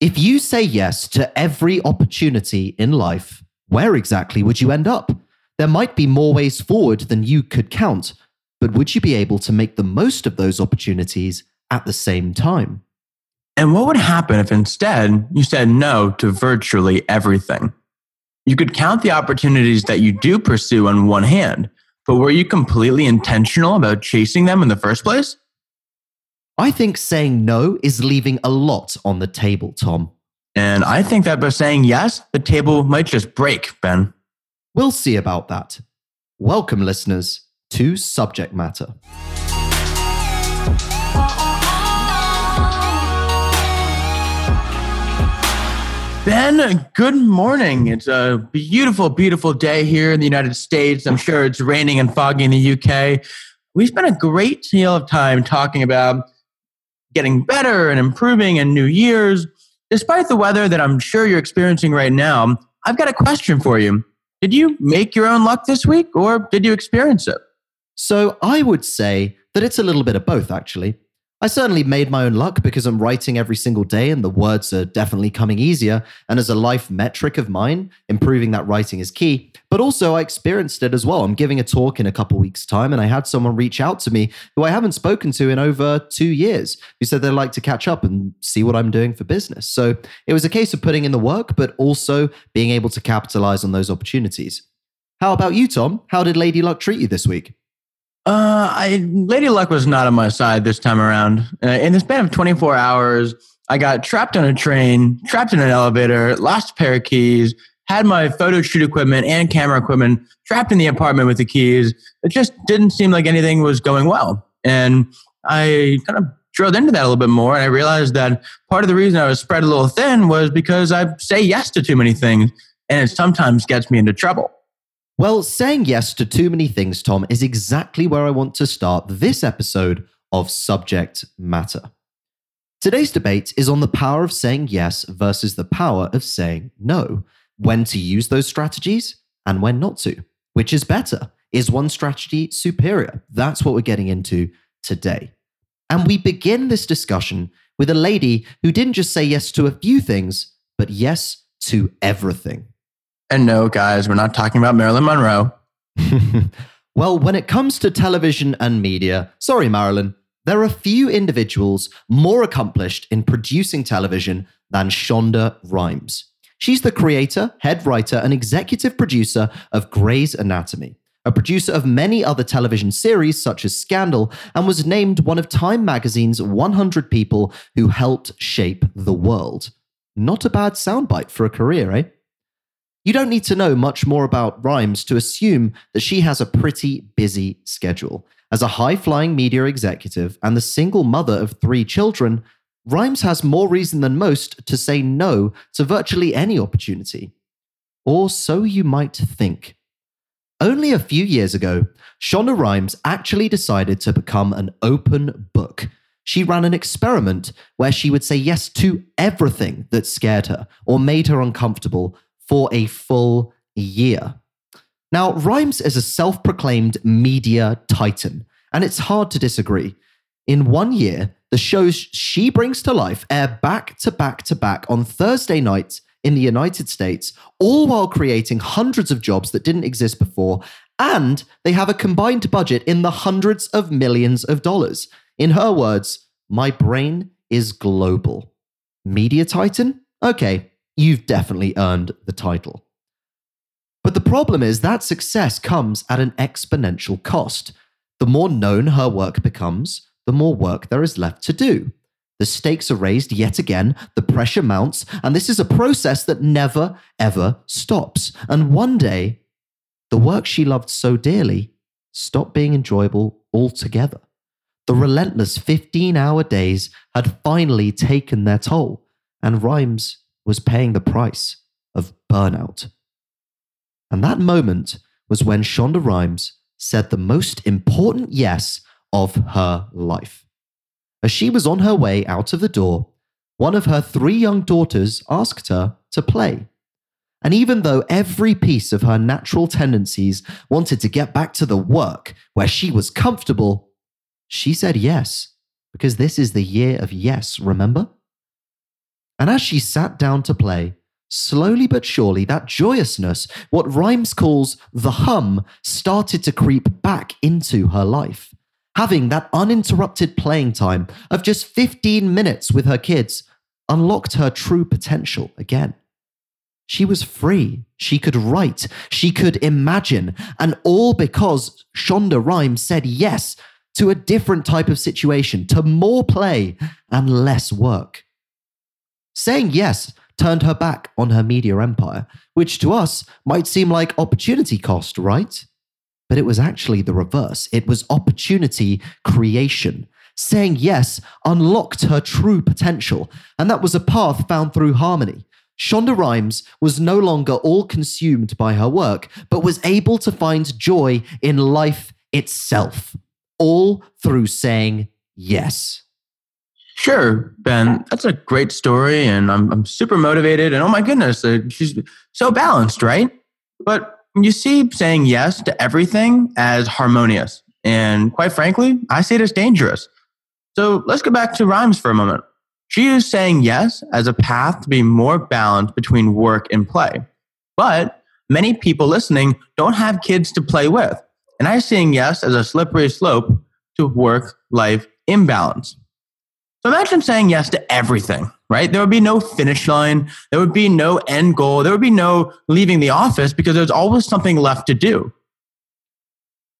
If you say yes to every opportunity in life, where exactly would you end up? There might be more ways forward than you could count, but would you be able to make the most of those opportunities at the same time? And what would happen if instead you said no to virtually everything? You could count the opportunities that you do pursue on one hand, but were you completely intentional about chasing them in the first place? I think saying no is leaving a lot on the table, Tom. And I think that by saying yes, the table might just break, Ben. We'll see about that. Welcome, listeners, to Subject Matter. Ben, good morning. It's a beautiful, beautiful day here in the United States. I'm sure it's raining and foggy in the UK. We spent a great deal of time talking about getting better and improving in New Year's. Despite the weather that I'm sure you're experiencing right now, I've got a question for you. Did you make your own luck this week or did you experience it? So I would say that it's a little bit of both, actually. I certainly made my own luck because I'm writing every single day and the words are definitely coming easier. And as a life metric of mine, improving that writing is key. But also, I experienced it as well. I'm giving a talk in a couple weeks' time, and I had someone reach out to me who I haven't spoken to in over two years who said they'd like to catch up and see what I'm doing for business. So it was a case of putting in the work, but also being able to capitalize on those opportunities. How about you, Tom? How did Lady Luck treat you this week? Uh, I, Lady Luck was not on my side this time around. Uh, in the span of 24 hours, I got trapped on a train, trapped in an elevator, lost a pair of keys, had my photo shoot equipment and camera equipment trapped in the apartment with the keys. It just didn't seem like anything was going well. And I kind of drilled into that a little bit more and I realized that part of the reason I was spread a little thin was because I say yes to too many things and it sometimes gets me into trouble. Well, saying yes to too many things, Tom, is exactly where I want to start this episode of Subject Matter. Today's debate is on the power of saying yes versus the power of saying no, when to use those strategies and when not to. Which is better? Is one strategy superior? That's what we're getting into today. And we begin this discussion with a lady who didn't just say yes to a few things, but yes to everything. And no, guys, we're not talking about Marilyn Monroe. well, when it comes to television and media, sorry, Marilyn, there are few individuals more accomplished in producing television than Shonda Rhimes. She's the creator, head writer, and executive producer of Grey's Anatomy, a producer of many other television series such as Scandal, and was named one of Time magazine's 100 people who helped shape the world. Not a bad soundbite for a career, eh? You don't need to know much more about Rhimes to assume that she has a pretty busy schedule. As a high flying media executive and the single mother of three children, Rhimes has more reason than most to say no to virtually any opportunity. Or so you might think. Only a few years ago, Shonda Rhimes actually decided to become an open book. She ran an experiment where she would say yes to everything that scared her or made her uncomfortable for a full year. Now, Rhimes is a self proclaimed media titan, and it's hard to disagree. In one year, the shows she brings to life air back to back to back on Thursday nights in the United States, all while creating hundreds of jobs that didn't exist before. And they have a combined budget in the hundreds of millions of dollars. In her words, my brain is global. Media Titan? Okay, you've definitely earned the title. But the problem is that success comes at an exponential cost. The more known her work becomes, the more work there is left to do. The stakes are raised yet again, the pressure mounts, and this is a process that never, ever stops. And one day, the work she loved so dearly stopped being enjoyable altogether. The relentless 15 hour days had finally taken their toll, and Rhimes was paying the price of burnout. And that moment was when Shonda Rhimes said the most important yes of her life. As she was on her way out of the door, one of her three young daughters asked her to play. And even though every piece of her natural tendencies wanted to get back to the work where she was comfortable, she said yes, because this is the year of yes, remember? And as she sat down to play, slowly but surely, that joyousness, what Rhimes calls the hum, started to creep back into her life. Having that uninterrupted playing time of just 15 minutes with her kids unlocked her true potential again. She was free. She could write. She could imagine. And all because Shonda Rhimes said yes to a different type of situation, to more play and less work. Saying yes turned her back on her media empire, which to us might seem like opportunity cost, right? But it was actually the reverse. It was opportunity creation. Saying yes unlocked her true potential, and that was a path found through harmony. Shonda Rhimes was no longer all consumed by her work, but was able to find joy in life itself, all through saying yes. Sure, Ben. That's a great story, and I'm, I'm super motivated. And oh my goodness, uh, she's so balanced, right? But you see saying yes to everything as harmonious. And quite frankly, I see it as dangerous. So let's go back to Rhimes for a moment. She is saying yes as a path to be more balanced between work and play. But many people listening don't have kids to play with. And I'm seeing yes as a slippery slope to work life imbalance. So imagine saying yes to everything, right? There would be no finish line. There would be no end goal. There would be no leaving the office because there's always something left to do.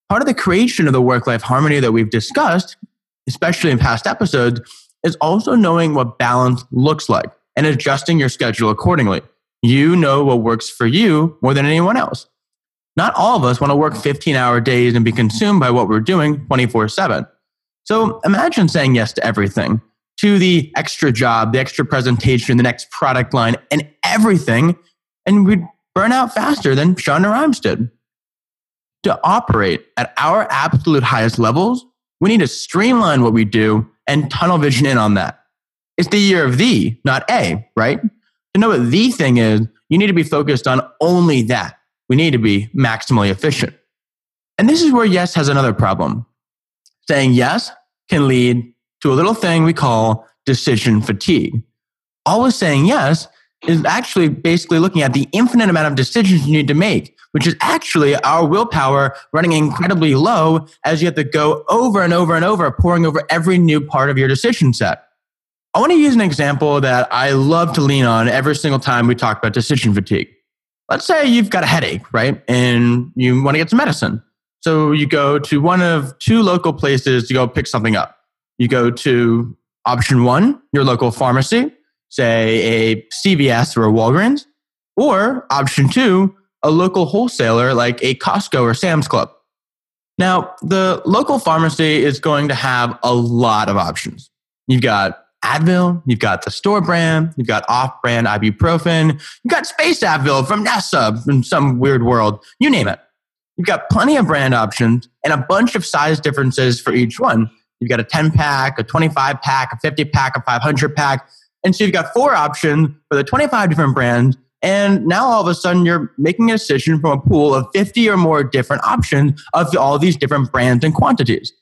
Part of the creation of the work life harmony that we've discussed, especially in past episodes, is also knowing what balance looks like and adjusting your schedule accordingly. You know what works for you more than anyone else. Not all of us want to work 15 hour days and be consumed by what we're doing 24 7. So imagine saying yes to everything to the extra job, the extra presentation, the next product line, and everything, and we'd burn out faster than Shonda Rhimes did. To operate at our absolute highest levels, we need to streamline what we do and tunnel vision in on that. It's the year of the, not A, right? To know what the thing is, you need to be focused on only that. We need to be maximally efficient. And this is where yes has another problem. Saying yes can lead to a little thing we call decision fatigue. Always saying yes is actually basically looking at the infinite amount of decisions you need to make, which is actually our willpower running incredibly low as you have to go over and over and over, pouring over every new part of your decision set. I want to use an example that I love to lean on every single time we talk about decision fatigue. Let's say you've got a headache, right? And you want to get some medicine. So you go to one of two local places to go pick something up. You go to option one, your local pharmacy, say a CVS or a Walgreens, or option two, a local wholesaler like a Costco or Sam's Club. Now, the local pharmacy is going to have a lot of options. You've got Advil, you've got the store brand, you've got off brand ibuprofen, you've got Space Advil from NASA in some weird world, you name it. You've got plenty of brand options and a bunch of size differences for each one. You've got a 10 pack, a 25 pack, a 50 pack, a 500 pack. And so you've got four options for the 25 different brands. And now all of a sudden you're making a decision from a pool of 50 or more different options of all these different brands and quantities.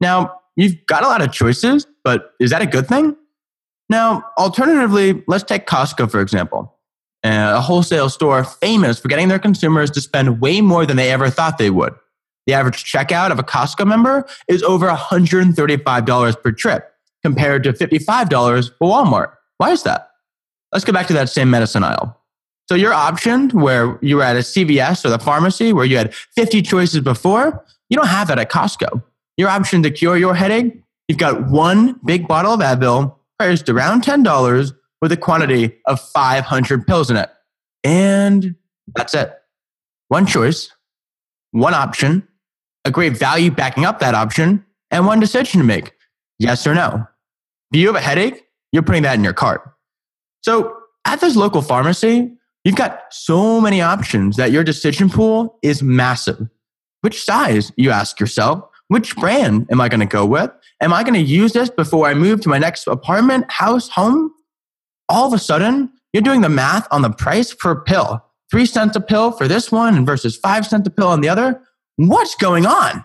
Now, you've got a lot of choices, but is that a good thing? Now, alternatively, let's take Costco, for example, Uh, a wholesale store famous for getting their consumers to spend way more than they ever thought they would. The average checkout of a Costco member is over $135 per trip compared to $55 for Walmart. Why is that? Let's go back to that same medicine aisle. So your option where you were at a CVS or the pharmacy where you had 50 choices before, you don't have that at Costco. Your option to cure your headache, you've got one big bottle of Advil priced around $10 with a quantity of 500 pills in it. And that's it. One choice, one option, a great value backing up that option, and one decision to make yes or no. Do you have a headache? You're putting that in your cart. So at this local pharmacy, you've got so many options that your decision pool is massive. Which size, you ask yourself? Which brand am I going to go with? Am I going to use this before I move to my next apartment, house, home? All of a sudden, you're doing the math on the price per pill. Three cents a pill for this one versus five cents a pill on the other. What's going on?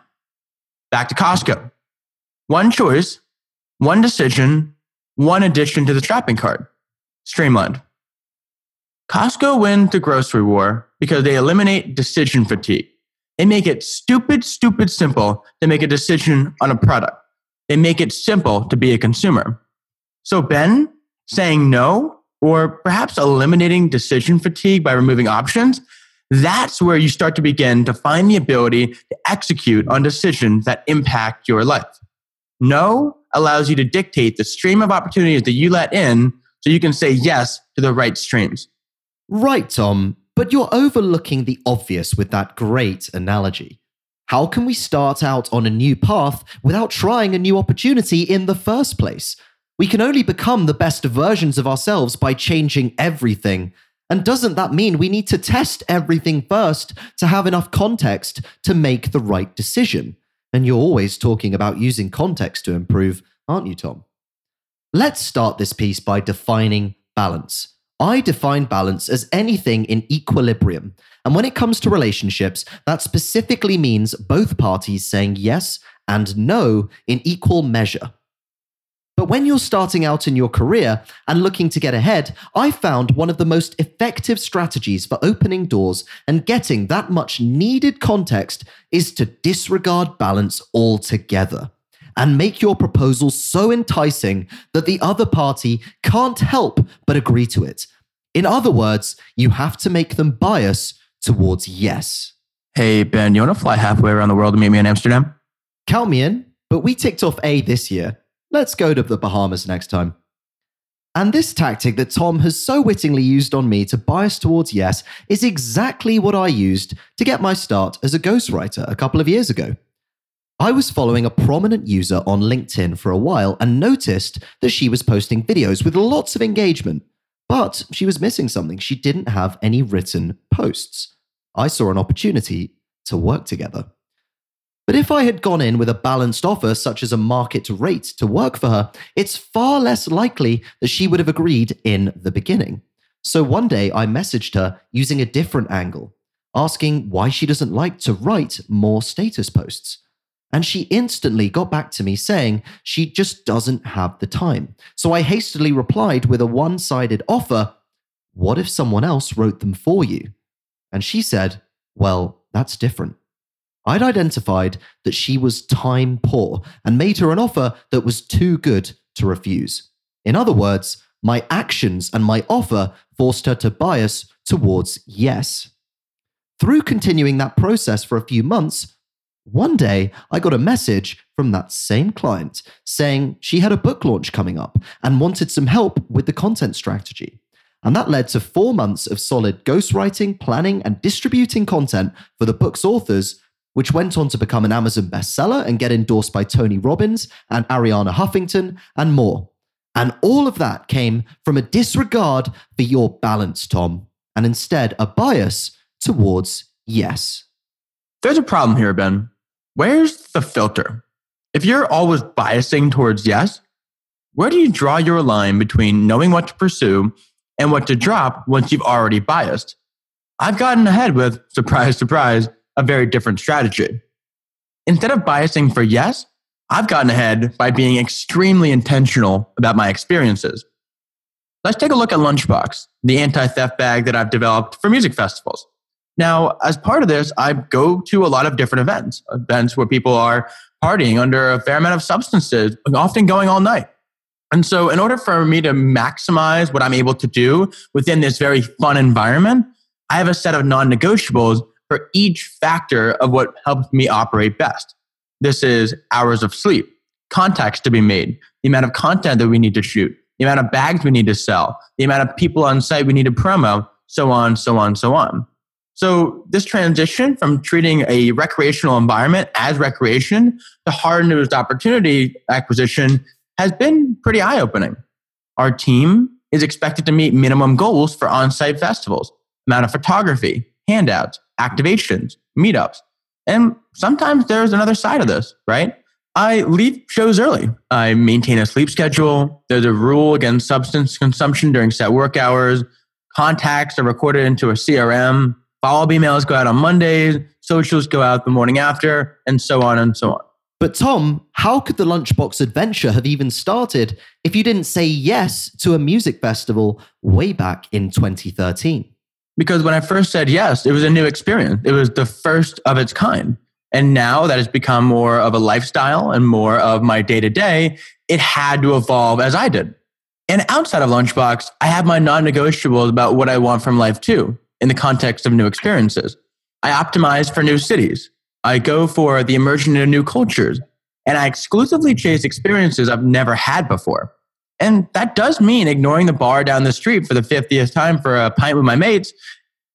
Back to Costco. One choice, one decision, one addition to the shopping cart. streamlined. Costco wins the grocery war because they eliminate decision fatigue. They make it stupid, stupid simple to make a decision on a product. They make it simple to be a consumer. So, Ben, saying no, or perhaps eliminating decision fatigue by removing options, that's where you start to begin to find the ability to execute on decisions that impact your life. No allows you to dictate the stream of opportunities that you let in so you can say yes to the right streams. Right, Tom, but you're overlooking the obvious with that great analogy. How can we start out on a new path without trying a new opportunity in the first place? We can only become the best versions of ourselves by changing everything. And doesn't that mean we need to test everything first to have enough context to make the right decision? And you're always talking about using context to improve, aren't you, Tom? Let's start this piece by defining balance. I define balance as anything in equilibrium. And when it comes to relationships, that specifically means both parties saying yes and no in equal measure. But when you're starting out in your career and looking to get ahead, I found one of the most effective strategies for opening doors and getting that much needed context is to disregard balance altogether and make your proposal so enticing that the other party can't help but agree to it. In other words, you have to make them bias towards yes. Hey, Ben, you want to fly halfway around the world to meet me in Amsterdam? Count me in, but we ticked off A this year. Let's go to the Bahamas next time. And this tactic that Tom has so wittingly used on me to bias towards yes is exactly what I used to get my start as a ghostwriter a couple of years ago. I was following a prominent user on LinkedIn for a while and noticed that she was posting videos with lots of engagement, but she was missing something. She didn't have any written posts. I saw an opportunity to work together. But if I had gone in with a balanced offer, such as a market rate to work for her, it's far less likely that she would have agreed in the beginning. So one day I messaged her using a different angle, asking why she doesn't like to write more status posts. And she instantly got back to me saying she just doesn't have the time. So I hastily replied with a one sided offer What if someone else wrote them for you? And she said, Well, that's different. I'd identified that she was time poor and made her an offer that was too good to refuse. In other words, my actions and my offer forced her to bias towards yes. Through continuing that process for a few months, one day I got a message from that same client saying she had a book launch coming up and wanted some help with the content strategy. And that led to four months of solid ghostwriting, planning, and distributing content for the book's authors which went on to become an Amazon bestseller and get endorsed by Tony Robbins and Arianna Huffington and more. And all of that came from a disregard for your balance, Tom, and instead a bias towards yes. There's a problem here, Ben. Where's the filter? If you're always biasing towards yes, where do you draw your line between knowing what to pursue and what to drop once you've already biased? I've gotten ahead with, surprise, surprise, a very different strategy. Instead of biasing for yes, I've gotten ahead by being extremely intentional about my experiences. Let's take a look at Lunchbox, the anti theft bag that I've developed for music festivals. Now, as part of this, I go to a lot of different events, events where people are partying under a fair amount of substances, often going all night. And so, in order for me to maximize what I'm able to do within this very fun environment, I have a set of non negotiables for each factor of what helps me operate best. This is hours of sleep, contacts to be made, the amount of content that we need to shoot, the amount of bags we need to sell, the amount of people on site we need to promo, so on, so on, so on. So, this transition from treating a recreational environment as recreation to hard nosed opportunity acquisition has been pretty eye opening. Our team is expected to meet minimum goals for on site festivals, amount of photography, handouts, activations, meetups. And sometimes there's another side of this, right? I leave shows early. I maintain a sleep schedule. There's a rule against substance consumption during set work hours. Contacts are recorded into a CRM. Follow up emails go out on Mondays. Socials go out the morning after, and so on and so on. But Tom, how could the Lunchbox adventure have even started if you didn't say yes to a music festival way back in 2013? Because when I first said yes, it was a new experience. It was the first of its kind. And now that has become more of a lifestyle and more of my day to day, it had to evolve as I did. And outside of Lunchbox, I have my non negotiables about what I want from life too, in the context of new experiences. I optimize for new cities. I go for the immersion into new cultures. And I exclusively chase experiences I've never had before. And that does mean ignoring the bar down the street for the 50th time for a pint with my mates.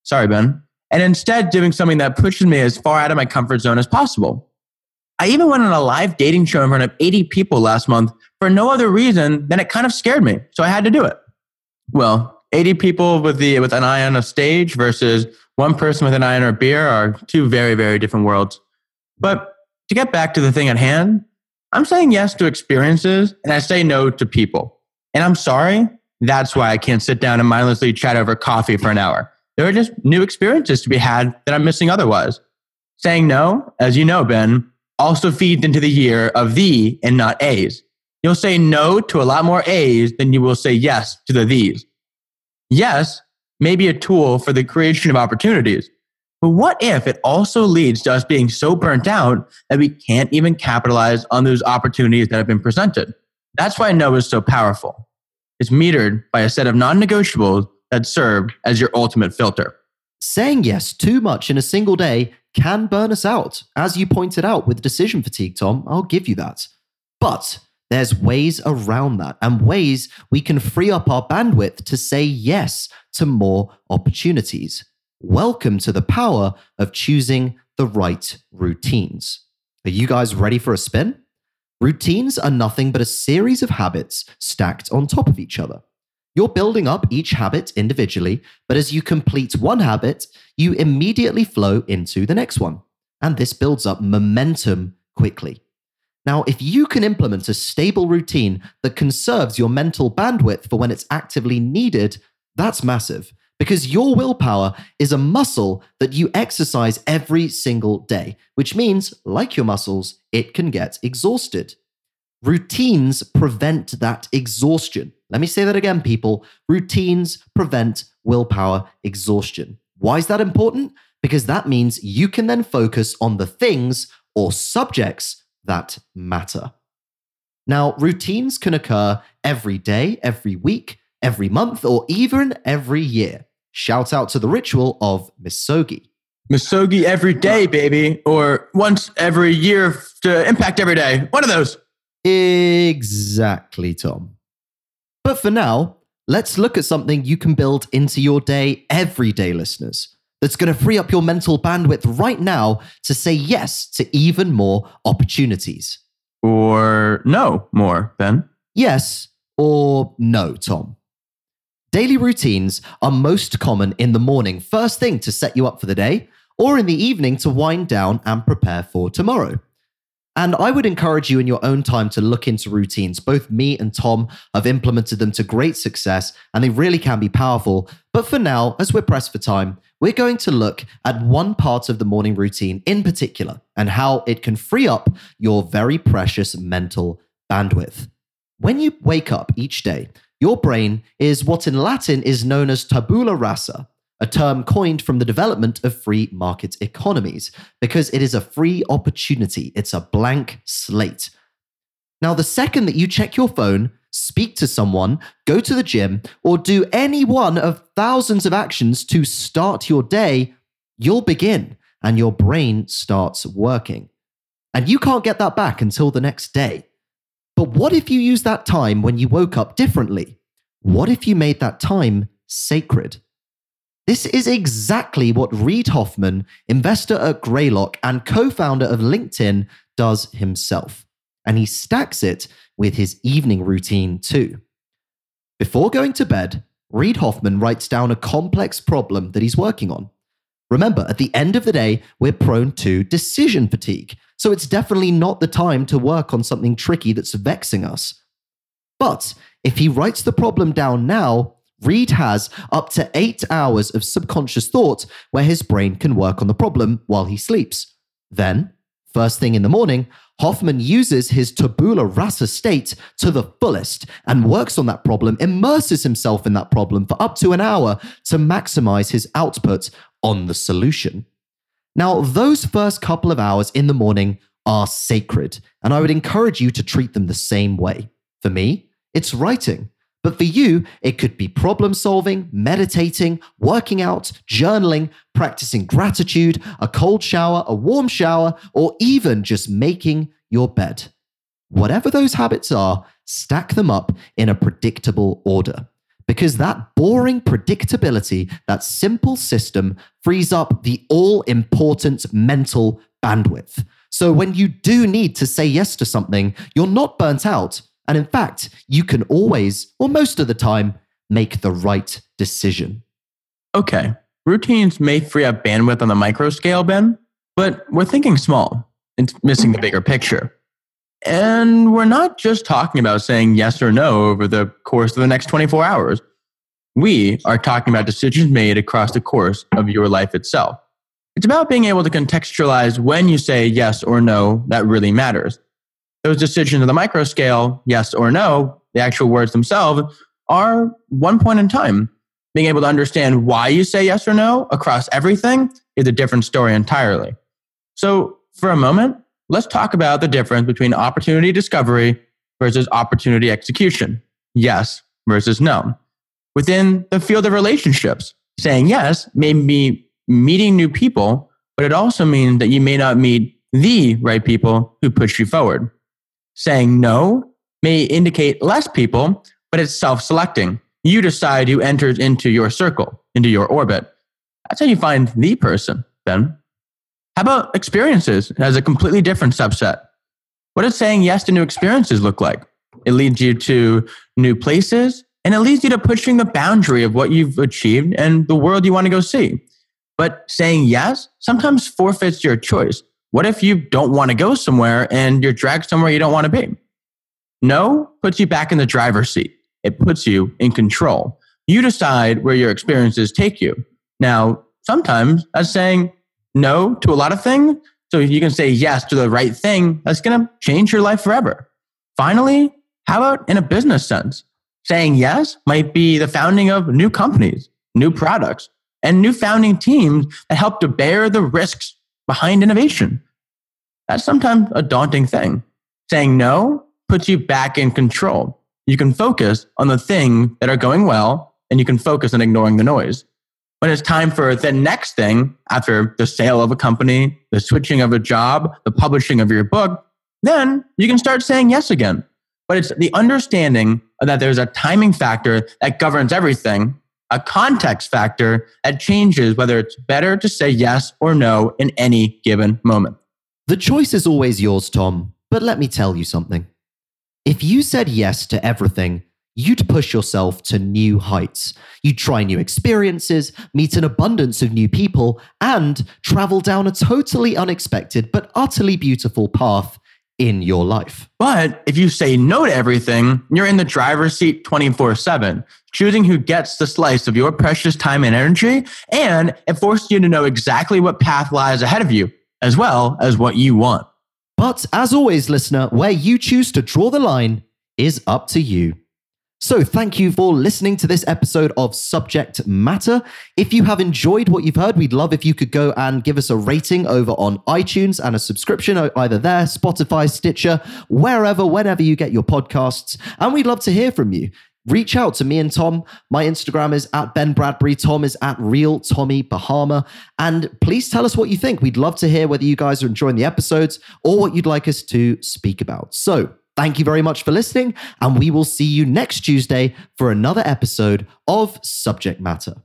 Sorry, Ben. And instead doing something that pushes me as far out of my comfort zone as possible. I even went on a live dating show in front of 80 people last month for no other reason than it kind of scared me. So I had to do it. Well, 80 people with the with an eye on a stage versus one person with an eye on a beer are two very, very different worlds. But to get back to the thing at hand, I'm saying yes to experiences and I say no to people. And I'm sorry, that's why I can't sit down and mindlessly chat over coffee for an hour. There are just new experiences to be had that I'm missing otherwise. Saying no, as you know, Ben, also feeds into the year of the and not A's. You'll say no to a lot more A's than you will say yes to the these. Yes may be a tool for the creation of opportunities, but what if it also leads to us being so burnt out that we can't even capitalize on those opportunities that have been presented? That's why no is so powerful. It's metered by a set of non negotiables that serve as your ultimate filter. Saying yes too much in a single day can burn us out. As you pointed out with decision fatigue, Tom, I'll give you that. But there's ways around that and ways we can free up our bandwidth to say yes to more opportunities. Welcome to the power of choosing the right routines. Are you guys ready for a spin? Routines are nothing but a series of habits stacked on top of each other. You're building up each habit individually, but as you complete one habit, you immediately flow into the next one. And this builds up momentum quickly. Now, if you can implement a stable routine that conserves your mental bandwidth for when it's actively needed, that's massive because your willpower is a muscle that you exercise every single day, which means, like your muscles, it can get exhausted. Routines prevent that exhaustion. Let me say that again, people. Routines prevent willpower exhaustion. Why is that important? Because that means you can then focus on the things or subjects that matter. Now, routines can occur every day, every week, every month, or even every year. Shout out to the ritual of Misogi. Misogi every day, baby, or once every year to impact every day. One of those. Exactly, Tom. But for now, let's look at something you can build into your day every day, listeners that's going to free up your mental bandwidth right now to say yes to even more opportunities. Or no more, Ben? Yes or no, Tom. Daily routines are most common in the morning, first thing to set you up for the day, or in the evening to wind down and prepare for tomorrow. And I would encourage you in your own time to look into routines. Both me and Tom have implemented them to great success, and they really can be powerful. But for now, as we're pressed for time, we're going to look at one part of the morning routine in particular and how it can free up your very precious mental bandwidth. When you wake up each day, your brain is what in Latin is known as tabula rasa, a term coined from the development of free market economies, because it is a free opportunity. It's a blank slate. Now, the second that you check your phone, speak to someone, go to the gym, or do any one of thousands of actions to start your day, you'll begin and your brain starts working. And you can't get that back until the next day. But what if you use that time when you woke up differently? What if you made that time sacred? This is exactly what Reid Hoffman, investor at Greylock and co founder of LinkedIn, does himself. And he stacks it with his evening routine too. Before going to bed, Reid Hoffman writes down a complex problem that he's working on. Remember, at the end of the day, we're prone to decision fatigue, so it's definitely not the time to work on something tricky that's vexing us. But if he writes the problem down now, Reid has up to eight hours of subconscious thought where his brain can work on the problem while he sleeps. Then, First thing in the morning, Hoffman uses his tabula rasa state to the fullest and works on that problem, immerses himself in that problem for up to an hour to maximize his output on the solution. Now, those first couple of hours in the morning are sacred, and I would encourage you to treat them the same way. For me, it's writing. But for you, it could be problem solving, meditating, working out, journaling, practicing gratitude, a cold shower, a warm shower, or even just making your bed. Whatever those habits are, stack them up in a predictable order. Because that boring predictability, that simple system, frees up the all important mental bandwidth. So when you do need to say yes to something, you're not burnt out and in fact, you can always, or most of the time, make the right decision. Okay, routines may free up bandwidth on the micro scale, Ben, but we're thinking small. It's missing the bigger picture. And we're not just talking about saying yes or no over the course of the next 24 hours. We are talking about decisions made across the course of your life itself. It's about being able to contextualize when you say yes or no that really matters those decisions on the micro scale, yes or no, the actual words themselves, are one point in time. Being able to understand why you say yes or no across everything is a different story entirely. So, for a moment, let's talk about the difference between opportunity discovery versus opportunity execution. Yes versus no. Within the field of relationships, saying yes may be meeting new people, but it also means that you may not meet the right people who push you forward. Saying no may indicate less people, but it's self selecting. You decide who enters into your circle, into your orbit. That's how you find the person, then. How about experiences as a completely different subset? What does saying yes to new experiences look like? It leads you to new places and it leads you to pushing the boundary of what you've achieved and the world you want to go see. But saying yes sometimes forfeits your choice. What if you don't want to go somewhere and you're dragged somewhere you don't want to be? No puts you back in the driver's seat. It puts you in control. You decide where your experiences take you. Now, sometimes that's saying no to a lot of things. So you can say yes to the right thing. That's going to change your life forever. Finally, how about in a business sense? Saying yes might be the founding of new companies, new products, and new founding teams that help to bear the risks behind innovation. That's sometimes a daunting thing. Saying no puts you back in control. You can focus on the things that are going well and you can focus on ignoring the noise. When it's time for the next thing after the sale of a company, the switching of a job, the publishing of your book, then you can start saying yes again. But it's the understanding that there's a timing factor that governs everything a context factor that changes whether it's better to say yes or no in any given moment. The choice is always yours, Tom, but let me tell you something. If you said yes to everything, you'd push yourself to new heights. You'd try new experiences, meet an abundance of new people, and travel down a totally unexpected but utterly beautiful path in your life. But if you say no to everything, you're in the driver's seat 24 7, choosing who gets the slice of your precious time and energy. And it forces you to know exactly what path lies ahead of you, as well as what you want. But as always, listener, where you choose to draw the line is up to you. So, thank you for listening to this episode of Subject Matter. If you have enjoyed what you've heard, we'd love if you could go and give us a rating over on iTunes and a subscription uh, either there, Spotify, Stitcher, wherever, whenever you get your podcasts. And we'd love to hear from you. Reach out to me and Tom. My Instagram is at Ben Bradbury. Tom is at Real Tommy Bahama. And please tell us what you think. We'd love to hear whether you guys are enjoying the episodes or what you'd like us to speak about. So, Thank you very much for listening, and we will see you next Tuesday for another episode of Subject Matter.